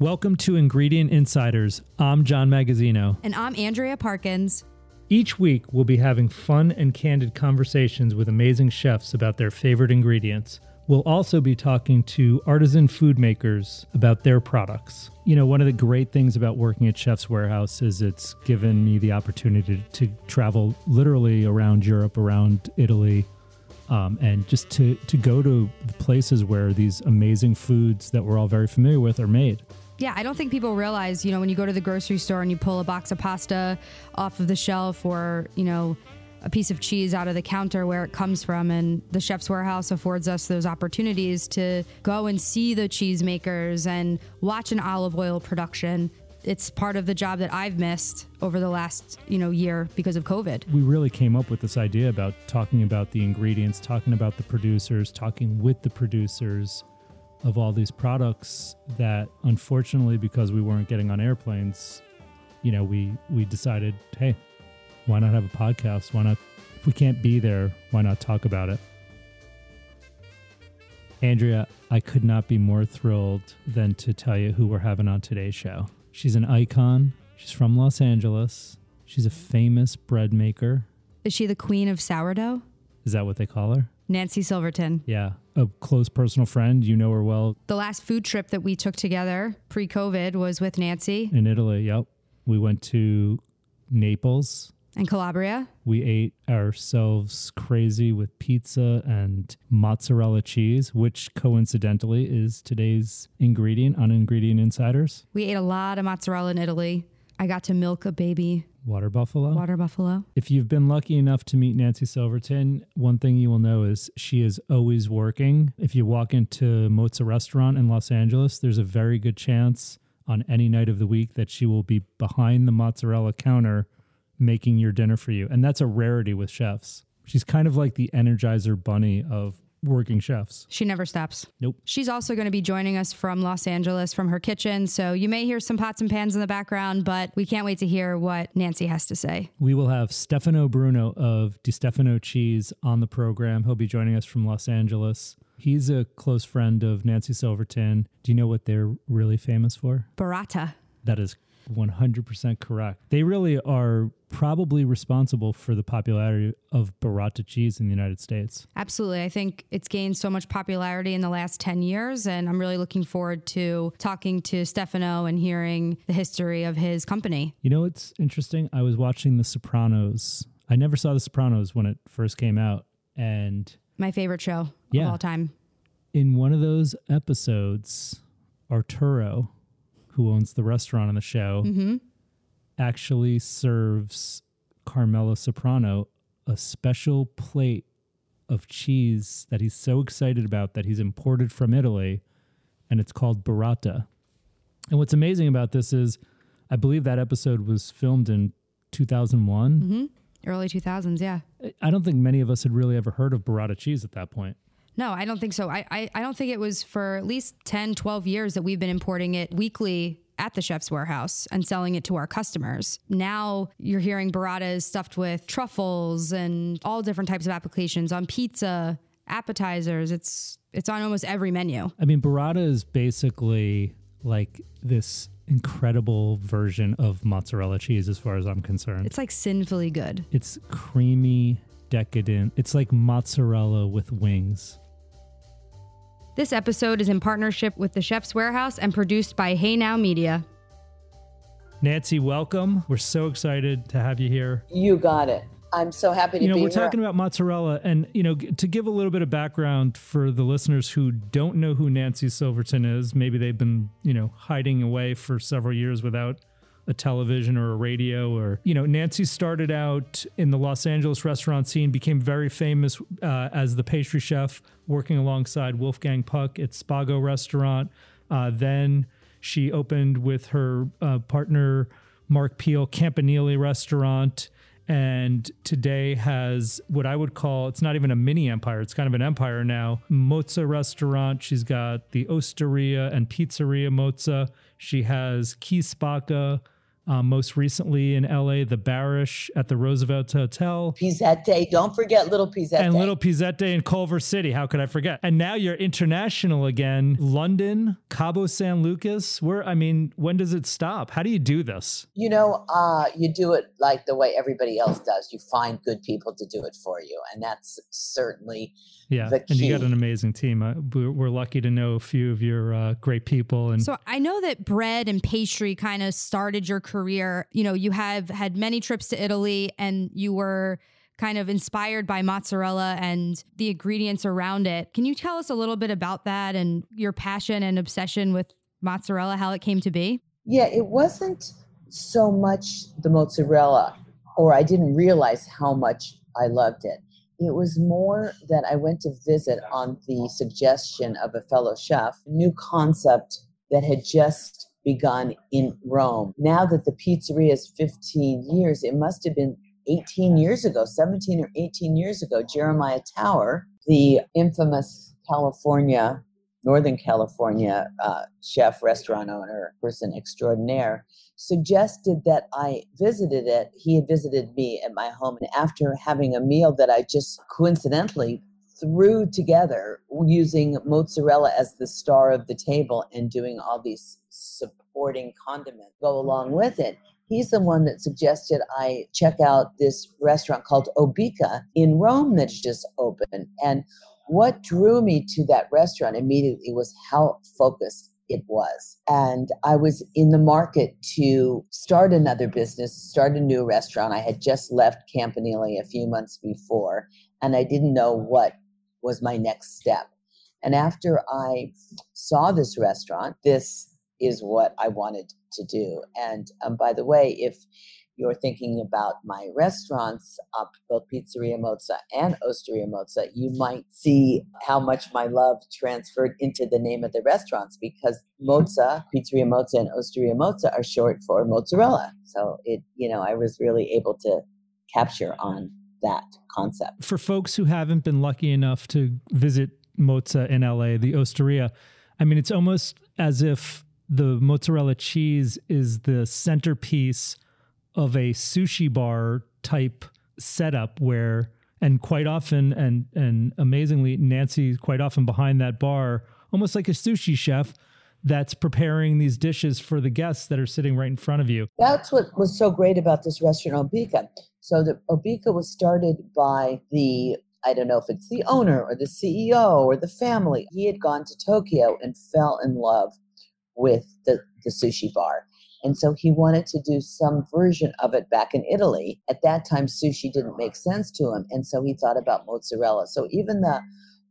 Welcome to Ingredient Insiders. I'm John Magazzino. And I'm Andrea Parkins. Each week, we'll be having fun and candid conversations with amazing chefs about their favorite ingredients. We'll also be talking to artisan food makers about their products. You know, one of the great things about working at Chef's Warehouse is it's given me the opportunity to travel literally around Europe, around Italy, um, and just to, to go to the places where these amazing foods that we're all very familiar with are made. Yeah, I don't think people realize, you know, when you go to the grocery store and you pull a box of pasta off of the shelf or, you know, a piece of cheese out of the counter where it comes from. And the Chef's Warehouse affords us those opportunities to go and see the cheesemakers and watch an olive oil production. It's part of the job that I've missed over the last, you know, year because of COVID. We really came up with this idea about talking about the ingredients, talking about the producers, talking with the producers of all these products that unfortunately because we weren't getting on airplanes, you know, we we decided, hey, why not have a podcast? Why not if we can't be there, why not talk about it? Andrea, I could not be more thrilled than to tell you who we're having on today's show. She's an icon. She's from Los Angeles. She's a famous bread maker. Is she the queen of sourdough? Is that what they call her? Nancy Silverton. Yeah, a close personal friend. You know her well. The last food trip that we took together pre COVID was with Nancy In Italy, yep. We went to Naples. and Calabria. We ate ourselves crazy with pizza and mozzarella cheese, which coincidentally is today's ingredient on Ingredient Insiders. We ate a lot of mozzarella in Italy. I got to milk a baby Water buffalo. water buffalo. If you've been lucky enough to meet Nancy Silverton, one thing you will know is she is always working. If you walk into Mozza restaurant in Los Angeles, there's a very good chance on any night of the week that she will be behind the mozzarella counter making your dinner for you. And that's a rarity with chefs. She's kind of like the energizer bunny of working chefs. She never stops. Nope. She's also going to be joining us from Los Angeles from her kitchen. So you may hear some pots and pans in the background, but we can't wait to hear what Nancy has to say. We will have Stefano Bruno of Di Stefano Cheese on the program. He'll be joining us from Los Angeles. He's a close friend of Nancy Silverton. Do you know what they're really famous for? Burrata. That is 100% correct. They really are probably responsible for the popularity of burrata cheese in the United States. Absolutely. I think it's gained so much popularity in the last 10 years, and I'm really looking forward to talking to Stefano and hearing the history of his company. You know what's interesting? I was watching The Sopranos. I never saw The Sopranos when it first came out. And My favorite show Yeah. of all time. in one of those episodes, Arturo, who owns the restaurant on the show, mm-hmm. actually serves Carmela Soprano a special plate of cheese that he's so excited about that he's imported from Italy, and it's called burrata. And what's amazing about this is, I believe that episode was filmed in 2001. Mm-hmm. Early 2000s, yeah. I don't think many of us had really ever heard of burrata cheese at that point. No, I don't think so. I, I, I don't think it was for at least 10, 12 years that we've been importing it weekly at the chef's warehouse and selling it to our customers. Now you're hearing burratas stuffed with truffles and all different types of applications on pizza, appetizers. It's it's on almost every menu. I mean, burrata is basically like this incredible version of mozzarella cheese, as far as I'm concerned. It's like sinfully good. It's creamy, decadent. It's like mozzarella with wings. This episode is in partnership with the Chef's Warehouse and produced by HayNow Media. Nancy, welcome. We're so excited to have you here. You got it. I'm so happy to You know, be we're here. talking about mozzarella, and you know, to give a little bit of background for the listeners who don't know who Nancy Silverton is, maybe they've been, you know, hiding away for several years without a television or a radio or you know nancy started out in the los angeles restaurant scene became very famous uh, as the pastry chef working alongside wolfgang puck at spago restaurant uh, then she opened with her uh, partner mark peel campanile restaurant and today has what I would call it's not even a mini empire, it's kind of an empire now. Mozza restaurant. She's got the Osteria and Pizzeria Mozza. She has Chi Spacca, Um, most recently in LA, the Barish at the Roosevelt Hotel. Pizzette. Don't forget Little Pizzette. And Little Pizzette in Culver City. How could I forget? And now you're international again. London, Cabo San Lucas. Where, I mean, when does it stop? How do you do this? You know, uh, you do it like the way everybody else does. You find good people to do it for you. And that's certainly yeah, and you got an amazing team. Uh, we're lucky to know a few of your uh, great people. And so I know that bread and pastry kind of started your career. Career, you know, you have had many trips to Italy, and you were kind of inspired by mozzarella and the ingredients around it. Can you tell us a little bit about that and your passion and obsession with mozzarella, how it came to be? Yeah, it wasn't so much the mozzarella, or I didn't realize how much I loved it it was more that I went to visit on the suggestion of a fellow chef, new concept that had just begun in Rome. Now that the pizzeria is 15 years, it must have been 18 years ago, 17 or 18 years ago, Jeremiah Tower, the infamous California, Northern California uh, chef, restaurant owner, person extraordinaire, suggested that I visited it. He had visited me at my home. And after having a meal that I just coincidentally threw together using mozzarella as the star of the table and doing all these supporting condiments go along with it. He's the one that suggested I check out this restaurant called Obica in Rome that's just opened. And what drew me to that restaurant immediately was how focused it was. And I was in the market to start another business, start a new restaurant. I had just left Campanile a few months before, and I didn't know what was my next step. And after I saw this restaurant, this is what I wanted to do. And um, by the way, if you're thinking about my restaurants, uh, both Pizzeria Mozza and Osteria Mozza, you might see how much my love transferred into the name of the restaurants because Mozza, Pizzeria Mozza, and Osteria Mozza are short for mozzarella. So it, you know, I was really able to capture on that concept. For folks who haven't been lucky enough to visit Mozza in LA, the Osteria, I mean, it's almost as if the mozzarella cheese is the centerpiece of a sushi bar type setup where and quite often and and amazingly Nancy quite often behind that bar almost like a sushi chef that's preparing these dishes for the guests that are sitting right in front of you. That's what was so great about this restaurant Obica. So the Obica was started by the I don't know if it's the owner or the CEO or the family. He had gone to Tokyo and fell in love with the, the sushi bar. And so he wanted to do some version of it back in Italy. At that time, sushi didn't make sense to him. And so he thought about mozzarella. So even the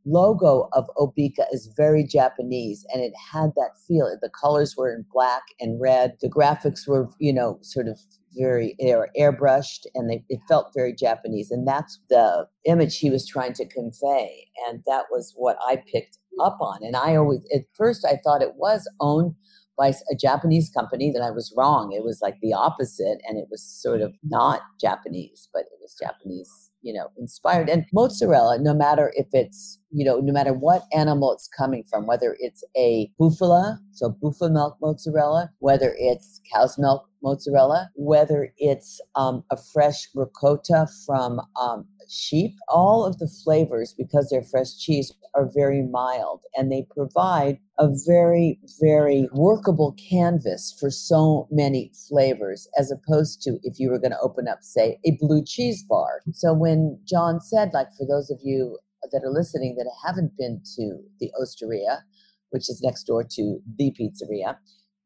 logo of Obica is very Japanese and it had that feel. The colors were in black and red. The graphics were, you know, sort of very air, airbrushed and they, it felt very Japanese. And that's the image he was trying to convey. And that was what I picked up on. And I always, at first, I thought it was owned by a Japanese company, that I was wrong. It was like the opposite, and it was sort of not Japanese, but it was Japanese, you know, inspired. And mozzarella, no matter if it's, you know, no matter what animal it's coming from, whether it's a bufala, so buffalo milk mozzarella, whether it's cow's milk mozzarella, whether it's um, a fresh ricotta from um, sheep, all of the flavors, because they're fresh cheese, are very mild and they provide a very, very workable canvas for so many flavors, as opposed to if you were going to open up, say, a blue cheese bar. So when John said, like, for those of you that are listening that haven't been to the Osteria, which is next door to the pizzeria,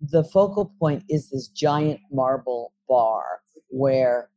the focal point is this giant marble bar where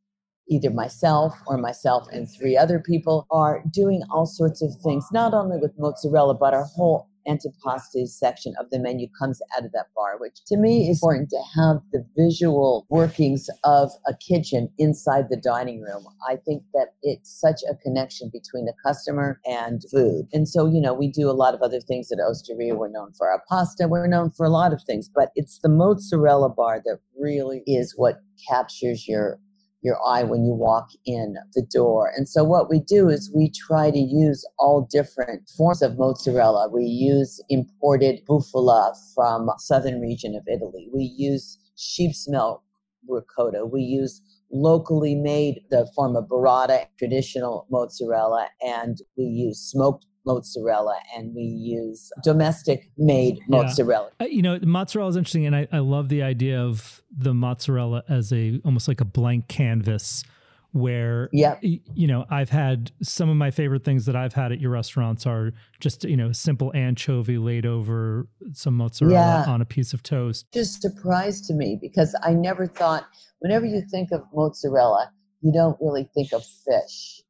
either myself or myself and three other people are doing all sorts of things, not only with mozzarella, but our whole antipasti section of the menu comes out of that bar, which to me is important to have the visual workings of a kitchen inside the dining room. I think that it's such a connection between the customer and food. And so, you know, we do a lot of other things at Osteria. We're known for our pasta, we're known for a lot of things, but it's the mozzarella bar that really is what captures your your eye when you walk in the door. And so what we do is we try to use all different forms of mozzarella. We use imported bufala from southern region of Italy. We use sheep's milk ricotta. We use locally made the form of burrata, traditional mozzarella, and we use smoked mozzarella and we use domestic made mozzarella. Yeah. Uh, you know, mozzarella is interesting, and I, I love the idea of the mozzarella as a almost like a blank canvas where yeah you know i've had some of my favorite things that i've had at your restaurants are just you know simple anchovy laid over some mozzarella yeah. on a piece of toast just surprised to me because i never thought whenever you think of mozzarella you don't really think of fish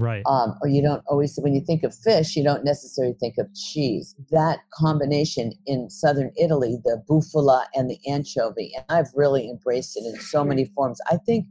right. Um, or you don't always when you think of fish you don't necessarily think of cheese. That combination in southern italy the bufala and the anchovy and i've really embraced it in so many forms. I think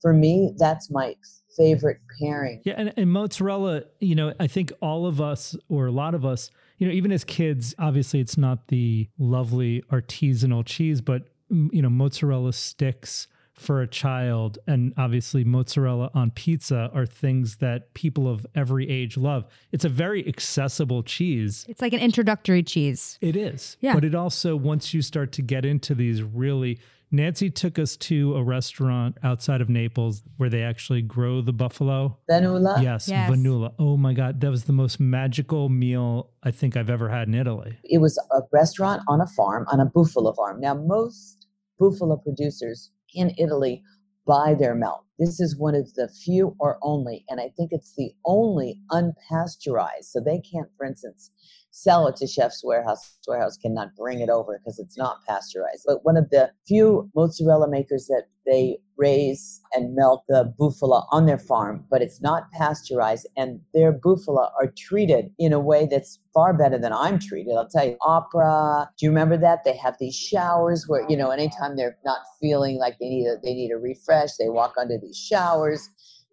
for me, that's my favorite pairing. Yeah, and, and mozzarella, you know, I think all of us or a lot of us, you know, even as kids, obviously it's not the lovely artisanal cheese, but you know, mozzarella sticks for a child and obviously mozzarella on pizza are things that people of every age love. It's a very accessible cheese. It's like an introductory cheese. It is. Yeah. But it also once you start to get into these really Nancy took us to a restaurant outside of Naples where they actually grow the buffalo. Vannulo? Yes, yes, Vannulo. Oh my God, that was the most magical meal I think I've ever had in Italy. It was a restaurant on a farm, on a buffalo farm. Now, most buffalo producers in Italy buy their milk. This is one of the few or only, and I think it's the only unpasteurized. So they can't, for instance, sell it to Chef's Warehouse. Warehouse cannot bring it over because it's not pasteurized. But one of the few mozzarella makers that they raise and melt the bufala on their farm, but it's not pasteurized, and their bufala are treated in a way that's far better than I'm treated. I'll tell you, opera. Do you remember that? They have these showers where you know anytime they're not feeling like they need a they need a refresh, they walk under these showers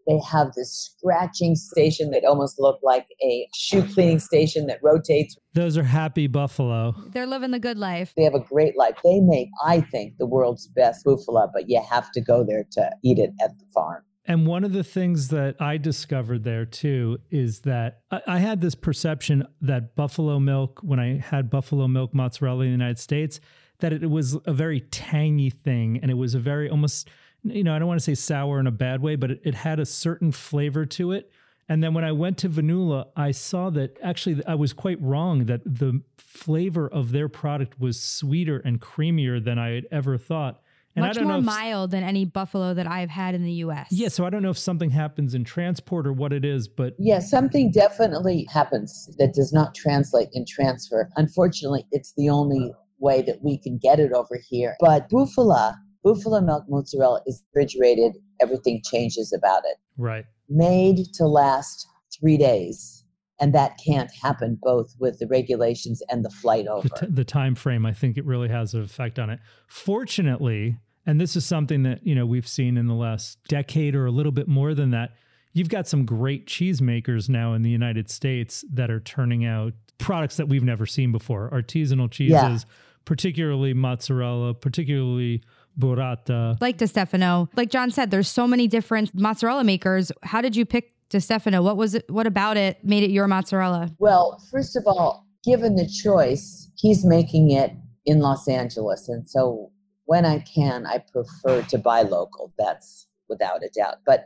they have this scratching station that almost looked like a shoe cleaning station that rotates. Those are happy buffalo. They're living the good life. They have a great life. They make, I think, the world's best buffalo, but you have to go there to eat it at the farm. And one of the things that I discovered there too is that I, I, had this perception that buffalo milk, when I had buffalo milk mozzarella in the United States, that it was a very tangy thing and it was a very almost you know, I don't want to say sour in a bad way, but it, it had a certain flavor to it. And then when I went to Vannulo, I saw that actually I was quite wrong that the flavor of their product was sweeter and creamier than I had ever thought. And Much more mild than any buffalo that I've had in the US. Yeah, so I don't know if something happens in transport or what it is, but Yeah, something definitely happens that does not translate in transfer. Unfortunately, it's the only way that we can get it over here. But Bufala Buffalo milk mozzarella is refrigerated. Everything changes about it. Right. Made to last three days. And that can't happen both with the regulations and the flight over. The, t- the time frame, I think it really has an effect on it. Fortunately, and this is something that, you know, we've seen in the last decade or a little bit more than that, you've got some great cheesemakers now in the United States that are turning out products that we've never seen before. Artisanal cheeses, yeah. particularly mozzarella, particularly burrata. Uh, like Stefano, like John said, there's so many different mozzarella makers. How did you pick Stefano? What was it? What about it made it your mozzarella? Well, first of all, given the choice, he's making it in Los Angeles, and so when I can, I prefer to buy local. That's without a doubt. But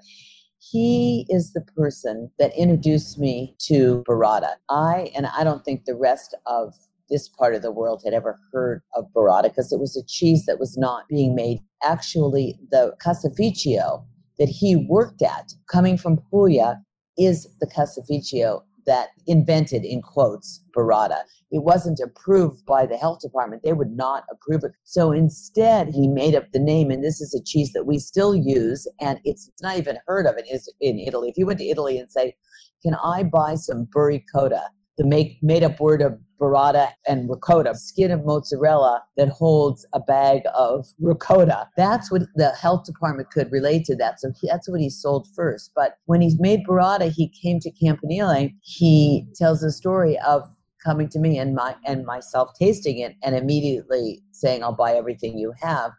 he is the person that introduced me to burrata. I and I don't think the rest of this part of the world had ever heard of burrata because it was a cheese that was not being made. Actually, the caseificio that he worked at, coming from Puglia, is the caseificio that invented, in quotes, burrata. It wasn't approved by the health department. They would not approve it. So instead, he made up the name, and this is a cheese that we still use, and it's not even heard of it in Italy. If you went to Italy and say, can I buy some burricotta? the make made up word of burrata and ricotta, skin of mozzarella that holds a bag of ricotta. That's what the health department could relate to that. So he, that's what he sold first. But when he made burrata, he came to Campanile. He tells the story of coming to me and my and myself tasting it and immediately saying, "I'll buy everything you have."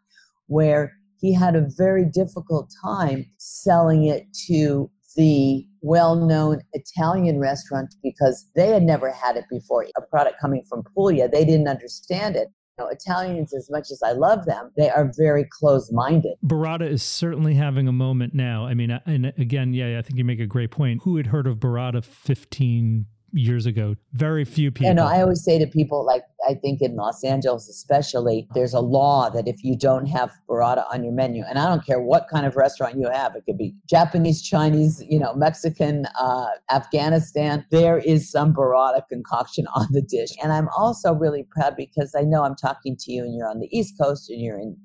Where he had a very difficult time selling it to the well known Italian restaurant because they had never had it before. A product coming from Puglia, they didn't understand it. Italians, as much as I love them, they are very close minded. Burrata is certainly having a moment now. I mean, and again, yeah, I think you make a great point. Who had heard of Burrata 15 years ago. Very few people. You know, I always say to people, like, I think in Los Angeles especially, there's a law that if you don't have burrata on your menu, and I don't care what kind of restaurant you have, it could be Japanese, Chinese, you know, Mexican, uh, Afghanistan, there is some burrata concoction on the dish. And I'm also really proud because I know I'm talking to you and you're on the East Coast and you're in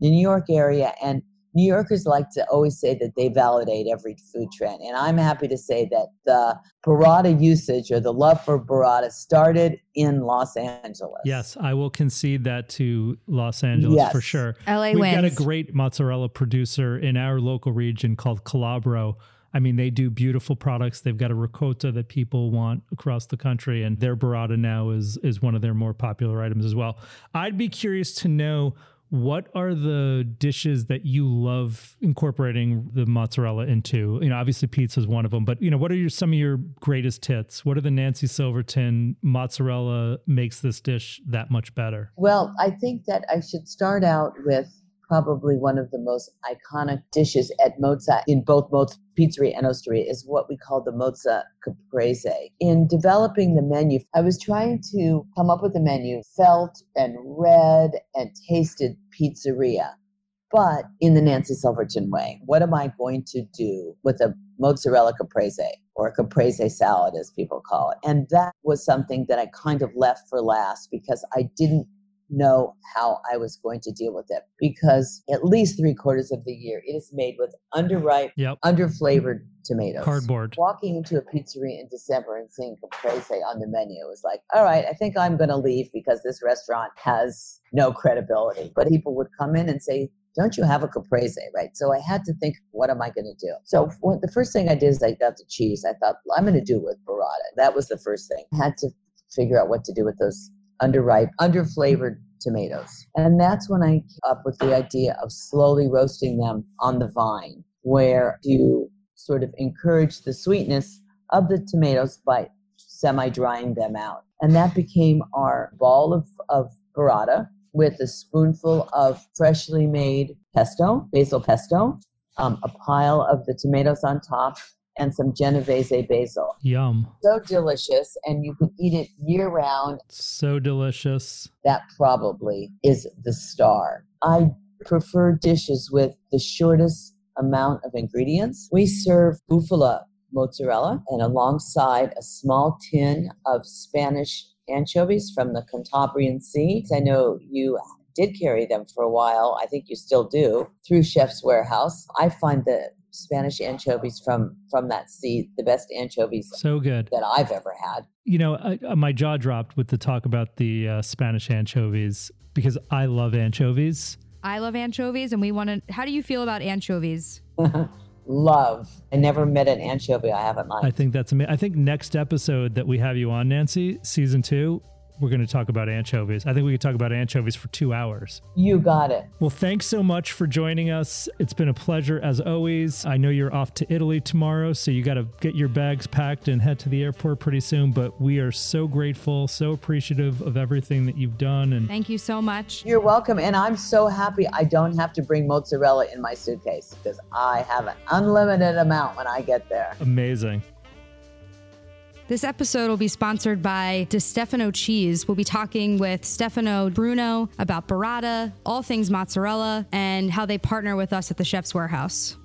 the New York area. And New Yorkers like to always say that they validate every food trend. And I'm happy to say that the burrata usage or the love for burrata started in Los Angeles. Yes, I will concede that to Los Angeles yes. for sure. LA We've wins. got a great mozzarella producer in our local region called Calabro. I mean, they do beautiful products. They've got a ricotta that people want across the country, and their burrata now is is one of their more popular items as well. I'd be curious to know what are the dishes that you love incorporating the mozzarella into? You know, obviously pizza is one of them, but you know, what are your, some of your greatest hits? What are the Nancy Silverton mozzarella makes this dish that much better? Well, I think that I should start out with probably one of the most iconic dishes at Mozza in both Mozza Pizzeria and Osteria is what we call the Mozza Caprese. In developing the menu, I was trying to come up with a menu, felt and read and tasted pizzeria, but in the Nancy Silverton way. What am I going to do with a mozzarella caprese or a caprese salad, as people call it? And that was something that I kind of left for last because I didn't know how I was going to deal with it because at least three quarters of the year it is made with underripe, yep. underflavored tomatoes. Cardboard. Walking into a pizzeria in December and seeing caprese on the menu was like, all right, I think I'm going to leave because this restaurant has no credibility. But people would come in and say, don't you have a caprese, right? So I had to think, what am I going to do? So the first thing I did is I got the cheese. I thought, well, I'm going to do with burrata. That was the first thing. I had to figure out what to do with those underripe, underflavored tomatoes. And that's when I came up with the idea of slowly roasting them on the vine, where you sort of encourage the sweetness of the tomatoes by semi drying them out. And that became our ball of, of burrata with a spoonful of freshly made pesto, basil pesto, um, a pile of the tomatoes on top, and some Genovese basil. Yum. So delicious, and you can eat it year round. So delicious. That probably is the star. I prefer dishes with the shortest amount of ingredients. We serve bufala mozzarella and alongside a small tin of Spanish anchovies from the Cantabrian Sea. I know you did carry them for a while. I think you still do through Chef's Warehouse. I find that Spanish anchovies from from that sea, the best anchovies so good that I've ever had. You know, I, uh, my jaw dropped with the talk about the uh, Spanish anchovies because I love anchovies. I love anchovies, and we want to. How do you feel about anchovies? love. I never met an anchovy I haven't liked. I think that's amazing. I think next episode that we have you on, Nancy, season two, we're going to talk about anchovies. I think we could talk about anchovies for two hours. You got it. Well, thanks so much for joining us. It's been a pleasure as always. I know you're off to Italy tomorrow, so you got to get your bags packed and head to the airport pretty soon. But we are so grateful, so appreciative of everything that you've done. And thank you so much. You're welcome. And I'm so happy I don't have to bring mozzarella in my suitcase because I have an unlimited amount when I get there. Amazing. This episode will be sponsored by Di Stefano Cheese. We'll be talking with Stefano Bruno about burrata, all things mozzarella, and how they partner with us at the Chef's Warehouse.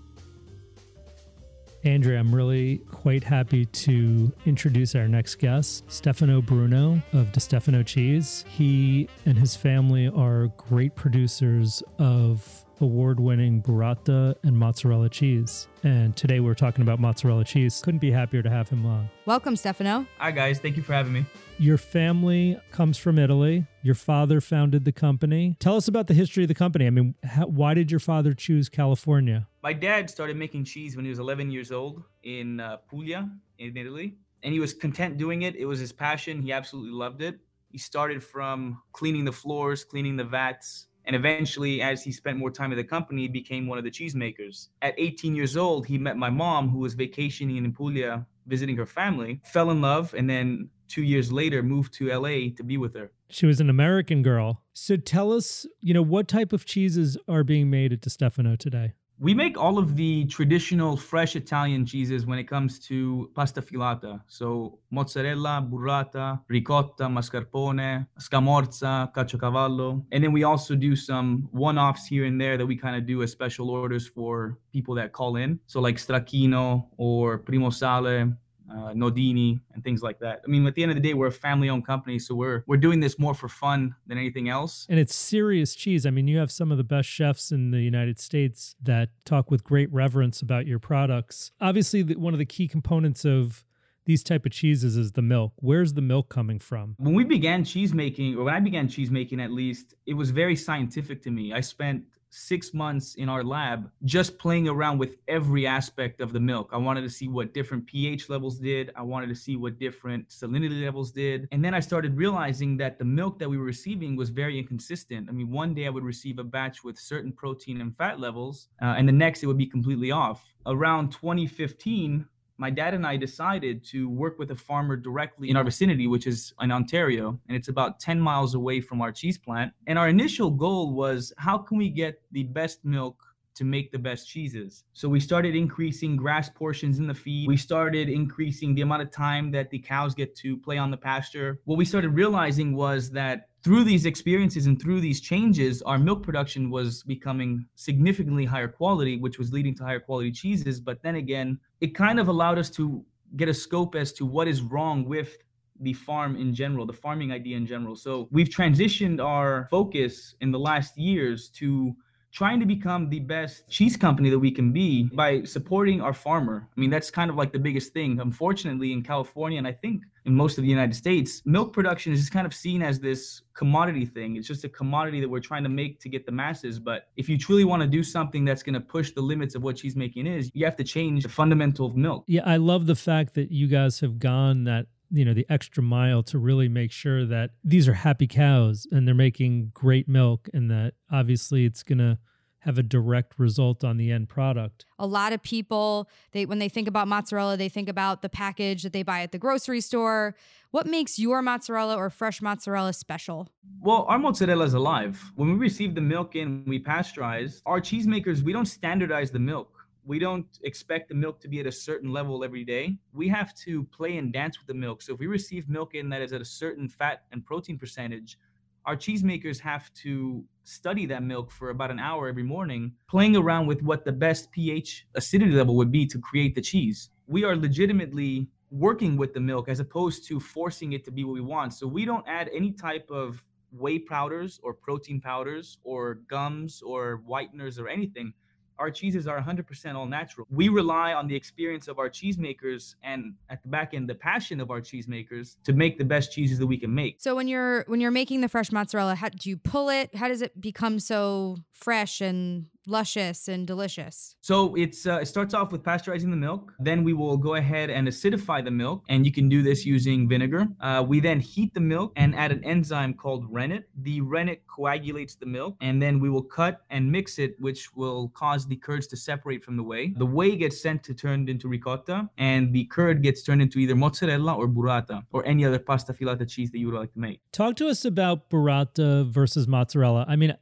Andrea, I'm really quite happy to introduce our next guest, Stefano Bruno of Di Stefano Cheese. He and his family are great producers of award winning burrata and mozzarella cheese. And today we're talking about mozzarella cheese. Couldn't be happier to have him on. Welcome, Stefano. Hi, guys. Thank you for having me. Your family comes from Italy. Your father founded the company. Tell us about the history of the company. I mean, how, why did your father choose California? My dad started making cheese when he was 11 years old in uh, Puglia, in Italy. And he was content doing it. It was his passion. He absolutely loved it. He started from cleaning the floors, cleaning the vats, and eventually, as he spent more time at the company, he became one of the cheesemakers. At 18 years old, he met my mom, who was vacationing in Puglia visiting her family, fell in love, and then two years later moved to LA to be with her. She was an American girl. So tell us, you know, what type of cheeses are being made at Stefano today? We make all of the traditional fresh Italian cheeses when it comes to pasta filata. So mozzarella, burrata, ricotta, mascarpone, scamorza, caciocavallo. And then we also do some one-offs here and there that we kind of do as special orders for people that call in. So like stracchino or primo sale, uh, Nodini and things like that. I mean, at the end of the day, we're a family-owned company, so we're we're doing this more for fun than anything else. And it's serious cheese. I mean, you have some of the best chefs in the United States that talk with great reverence about your products. Obviously, the, one of the key components of these type of cheeses is the milk. Where's the milk coming from? When we began cheese making, or when I began cheese making at least, it was very scientific to me. I spent six months in our lab just playing around with every aspect of the milk. I wanted to see what different pH levels did. I wanted to see what different salinity levels did. And then I started realizing that the milk that we were receiving was very inconsistent. I mean, one day I would receive a batch with certain protein and fat levels, uh, and the next it would be completely off. Around 2015, my dad and I decided to work with a farmer directly in our vicinity, which is in Ontario, and it's about 10 miles away from our cheese plant. And our initial goal was how can we get the best milk to make the best cheeses. So we started increasing grass portions in the feed. We started increasing the amount of time that the cows get to play on the pasture. What we started realizing was that through these experiences and through these changes, our milk production was becoming significantly higher quality, which was leading to higher quality cheeses. But then again, it kind of allowed us to get a scope as to what is wrong with the farm in general, the farming idea in general. So we've transitioned our focus in the last years to trying to become the best cheese company that we can be by supporting our farmer. I mean, that's kind of like the biggest thing. Unfortunately, in California, and I think in most of the United States, milk production is just kind of seen as this commodity thing. It's just a commodity that we're trying to make to get the masses. But if you truly want to do something that's going to push the limits of what cheese making is, you have to change the fundamental of milk. Yeah, I love the fact that you guys have gone that you know the extra mile to really make sure that these are happy cows and they're making great milk and that obviously it's going to have a direct result on the end product. A lot of people, they when they think about mozzarella, they think about the package that they buy at the grocery store. What makes your mozzarella or fresh mozzarella special? Well, our mozzarella is alive. When we receive the milk in, we pasteurize. Our cheesemakers, we don't standardize the milk we don't expect the milk to be at a certain level every day. We have to play and dance with the milk. So if we receive milk in that is at a certain fat and protein percentage, our cheesemakers have to study that milk for about an hour every morning, playing around with what the best pH acidity level would be to create the cheese. We are legitimately working with the milk as opposed to forcing it to be what we want. So we don't add any type of whey powders or protein powders or gums or whiteners or anything our cheeses are 100% all natural. We rely on the experience of our cheesemakers and at the back end the passion of our cheesemakers to make the best cheeses that we can make. So when you're when you're making the fresh mozzarella, how do you pull it? How does it become so fresh and luscious and delicious. So it's uh, it starts off with pasteurizing the milk. Then we will go ahead and acidify the milk, and you can do this using vinegar. Uh, we then heat the milk and add an enzyme called rennet. The rennet coagulates the milk, and then we will cut and mix it, which will cause the curds to separate from the whey. The whey gets sent to turned into ricotta, and the curd gets turned into either mozzarella or burrata or any other pasta filata cheese that you would like to make. Talk to us about burrata versus mozzarella. I mean,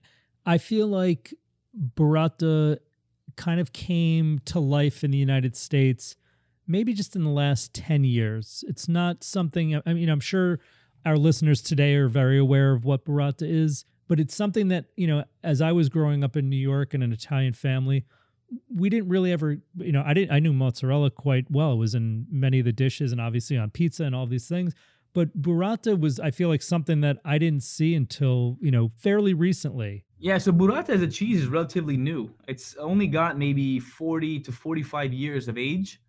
I feel like burrata kind of came to life in the United States maybe just in the last 10 years. It's not something, I mean, I'm sure our listeners today are very aware of what burrata is, but it's something that, you know, as I was growing up in New York in an Italian family, we didn't really ever, you know, I didn't, I knew mozzarella quite well. It was in many of the dishes and obviously on pizza and all these things. But burrata was, I feel like, something that I didn't see until, you know, fairly recently. Yeah, so burrata as a cheese is relatively new. It's only got maybe 40 to 45 years of age.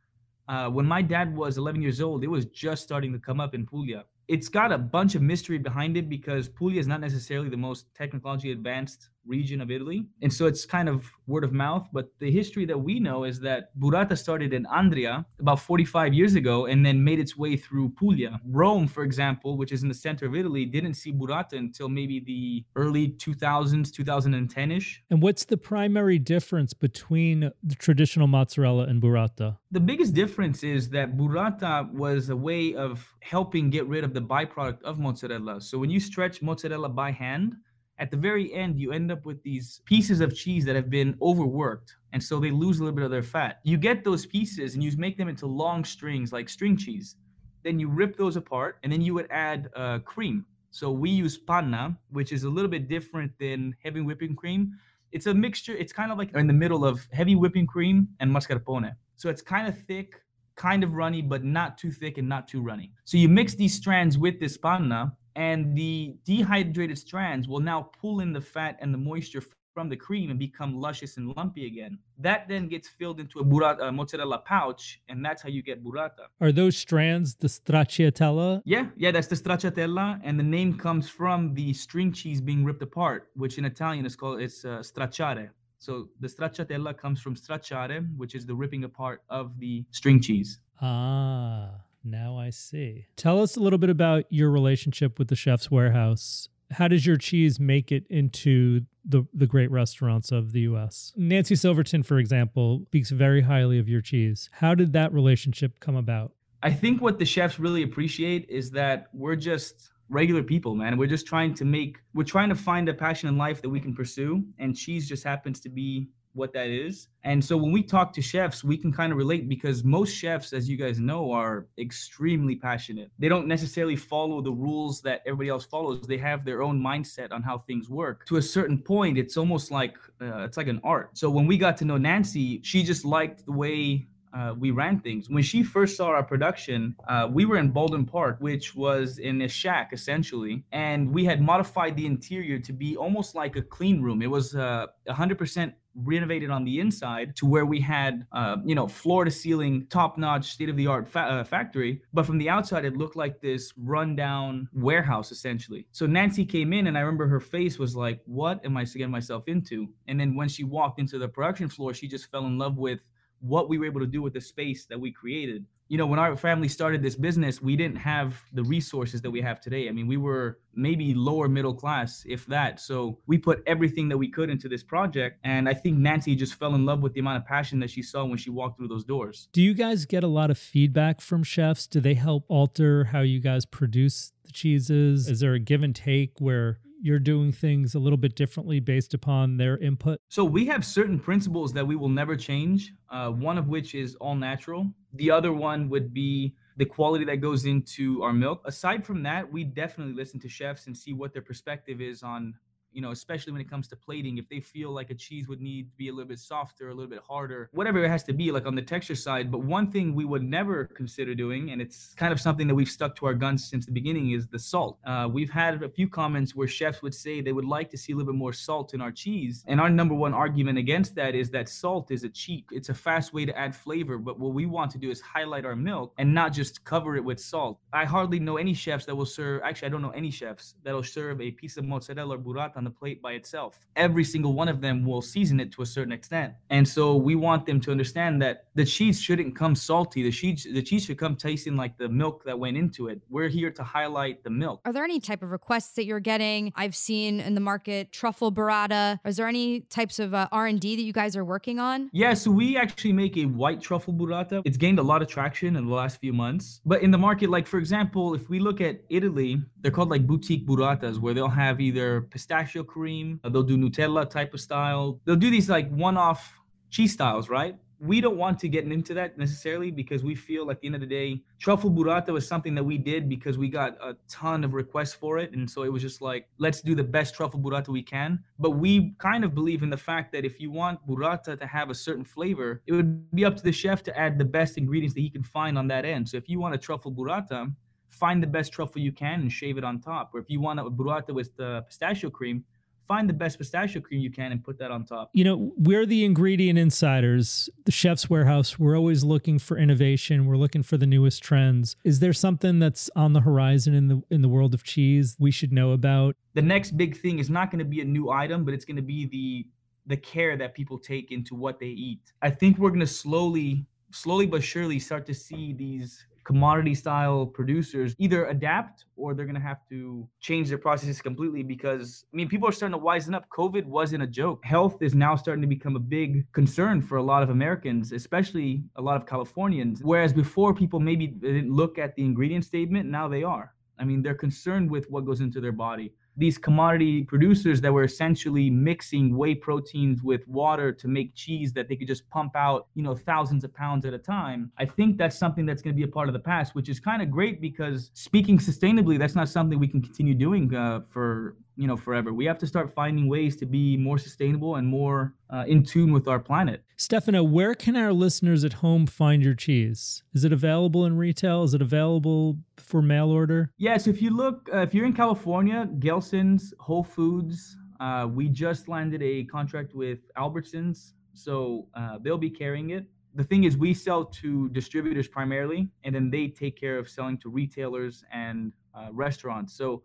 Uh, when my dad was 11 years old, it was just starting to come up in Puglia. It's got a bunch of mystery behind it because Puglia is not necessarily the most technologically advanced region of Italy. And so it's kind of word of mouth. But the history that we know is that burrata started in Andria about 45 years ago and then made its way through Puglia. Rome, for example, which is in the center of Italy, didn't see burrata until maybe the early 2000s, 2010 ish. And what's the primary difference between the traditional mozzarella and burrata? The biggest difference is that burrata was a way of helping get rid of the byproduct of mozzarella. So when you stretch mozzarella by hand, at the very end, you end up with these pieces of cheese that have been overworked. And so they lose a little bit of their fat. You get those pieces and you make them into long strings like string cheese. Then you rip those apart and then you would add uh, cream. So we use panna, which is a little bit different than heavy whipping cream. It's a mixture, it's kind of like in the middle of heavy whipping cream and mascarpone. So it's kind of thick, kind of runny, but not too thick and not too runny. So you mix these strands with this panna and the dehydrated strands will now pull in the fat and the moisture from the cream and become luscious and lumpy again. That then gets filled into a burrata, mozzarella pouch, and that's how you get burrata. Are those strands the stracciatella? Yeah, yeah, that's the stracciatella, and the name comes from the string cheese being ripped apart, which in Italian is called it's uh, stracciare. So the stracciatella comes from stracciare, which is the ripping apart of the string cheese. Ah. Now I see. Tell us a little bit about your relationship with the Chef's Warehouse. How does your cheese make it into the the great restaurants of the US? Nancy Silverton, for example, speaks very highly of your cheese. How did that relationship come about? I think what the chefs really appreciate is that we're just regular people, man. We're just trying to make, we're trying to find a passion in life that we can pursue. And cheese just happens to be what that is. And so when we talk to chefs, we can kind of relate because most chefs, as you guys know, are extremely passionate. They don't necessarily follow the rules that everybody else follows. They have their own mindset on how things work. To a certain point, it's almost like uh, it's like an art. So when we got to know Nancy, she just liked the way uh, we ran things. When she first saw our production, uh, we were in Baldwin Park, which was in a shack essentially, and we had modified the interior to be almost like a clean room. It was uh, 100% renovated on the inside to where we had, uh, you know, floor to ceiling, top notch, state of the art fa- uh, factory. But from the outside, it looked like this rundown warehouse essentially. So Nancy came in, and I remember her face was like, "What am I getting myself into?" And then when she walked into the production floor, she just fell in love with what we were able to do with the space that we created. You know, when our family started this business, we didn't have the resources that we have today. I mean, we were maybe lower middle class, if that. So we put everything that we could into this project. And I think Nancy just fell in love with the amount of passion that she saw when she walked through those doors. Do you guys get a lot of feedback from chefs? Do they help alter how you guys produce the cheeses? Is there a give and take where you're doing things a little bit differently based upon their input? So we have certain principles that we will never change. Uh, one of which is all natural. The other one would be the quality that goes into our milk. Aside from that, we definitely listen to chefs and see what their perspective is on you know, especially when it comes to plating, if they feel like a cheese would need to be a little bit softer, a little bit harder, whatever it has to be, like on the texture side. But one thing we would never consider doing, and it's kind of something that we've stuck to our guns since the beginning, is the salt. Uh, we've had a few comments where chefs would say they would like to see a little bit more salt in our cheese. And our number one argument against that is that salt is a cheat. It's a fast way to add flavor. But what we want to do is highlight our milk and not just cover it with salt. I hardly know any chefs that will serve, actually, I don't know any chefs that'll serve a piece of mozzarella or burrata the plate by itself. Every single one of them will season it to a certain extent. And so we want them to understand that the cheese shouldn't come salty. The cheese the cheese should come tasting like the milk that went into it. We're here to highlight the milk. Are there any type of requests that you're getting? I've seen in the market truffle burrata. Is there any types of uh, R&D that you guys are working on? Yeah, so we actually make a white truffle burrata. It's gained a lot of traction in the last few months. But in the market like for example, if we look at Italy, they're called like boutique burratas where they'll have either pistachio pistachio cream. Uh, they'll do Nutella type of style. They'll do these like one-off cheese styles, right? We don't want to get into that necessarily because we feel at the end of the day, truffle burrata was something that we did because we got a ton of requests for it. And so it was just like, let's do the best truffle burrata we can. But we kind of believe in the fact that if you want burrata to have a certain flavor, it would be up to the chef to add the best ingredients that he can find on that end. So if you want a truffle burrata, find the best truffle you can and shave it on top. Or if you want a burrata with the pistachio cream, find the best pistachio cream you can and put that on top. You know, we're the ingredient insiders, the chef's warehouse. We're always looking for innovation. We're looking for the newest trends. Is there something that's on the horizon in the in the world of cheese we should know about? The next big thing is not going to be a new item, but it's going to be the the care that people take into what they eat. I think we're going to slowly slowly but surely start to see these commodity style producers either adapt or they're going to have to change their processes completely because I mean people are starting to wisen up. Covid wasn't a joke. Health is now starting to become a big concern for a lot of Americans especially a lot of Californians whereas before people maybe didn't look at the ingredient statement now they are. I mean they're concerned with what goes into their body these commodity producers that were essentially mixing whey proteins with water to make cheese that they could just pump out, you know, thousands of pounds at a time. I think that's something that's going to be a part of the past, which is kind of great because speaking sustainably, that's not something we can continue doing uh, for you know forever. We have to start finding ways to be more sustainable and more uh, in tune with our planet. Stefano where can our listeners at home find your cheese? Is it available in retail? Is it available for mail order? Yes if you look uh, if you're in california gelson's whole foods uh, we just landed a contract with albertsons so uh, they'll be carrying it. The thing is we sell to distributors primarily and then they take care of selling to retailers and uh, restaurants. So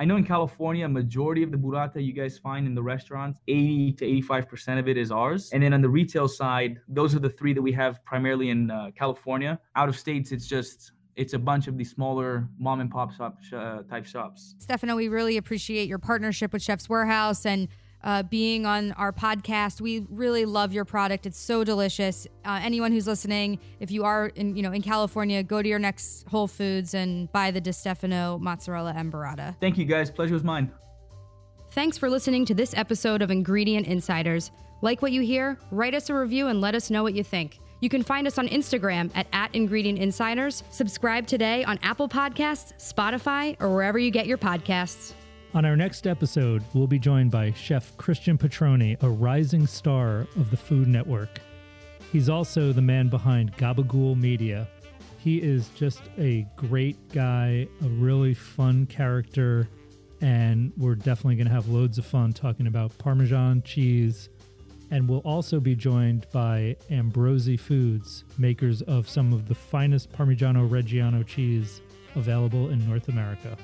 I know in California, majority of the burrata you guys find in the restaurants, 80 to 85% of it is ours. And then on the retail side, those are the three that we have primarily in uh, California. Out of states, it's just it's a bunch of these smaller mom and pop shop uh, type shops. Stefano, we really appreciate your partnership with Chefs' Warehouse and uh, being on our podcast. We really love your product. It's so delicious. Uh, anyone who's listening, if you are in you know in California, go to your next Whole Foods and buy the Di Stefano mozzarella and burrata. Thank you, guys. Pleasure was mine. Thanks for listening to this episode of Ingredient Insiders. Like what you hear? Write us a review and let us know what you think. You can find us on Instagram at, at Ingredient Insiders. Subscribe today on Apple Podcasts, Spotify, or wherever you get your podcasts. On our next episode, we'll be joined by Chef Christian Petroni, a rising star of the Food Network. He's also the man behind Gabagool Media. He is just a great guy, a really fun character, and we're definitely going to have loads of fun talking about Parmesan cheese. And we'll also be joined by Ambrosi Foods, makers of some of the finest Parmigiano Reggiano cheese available in North America.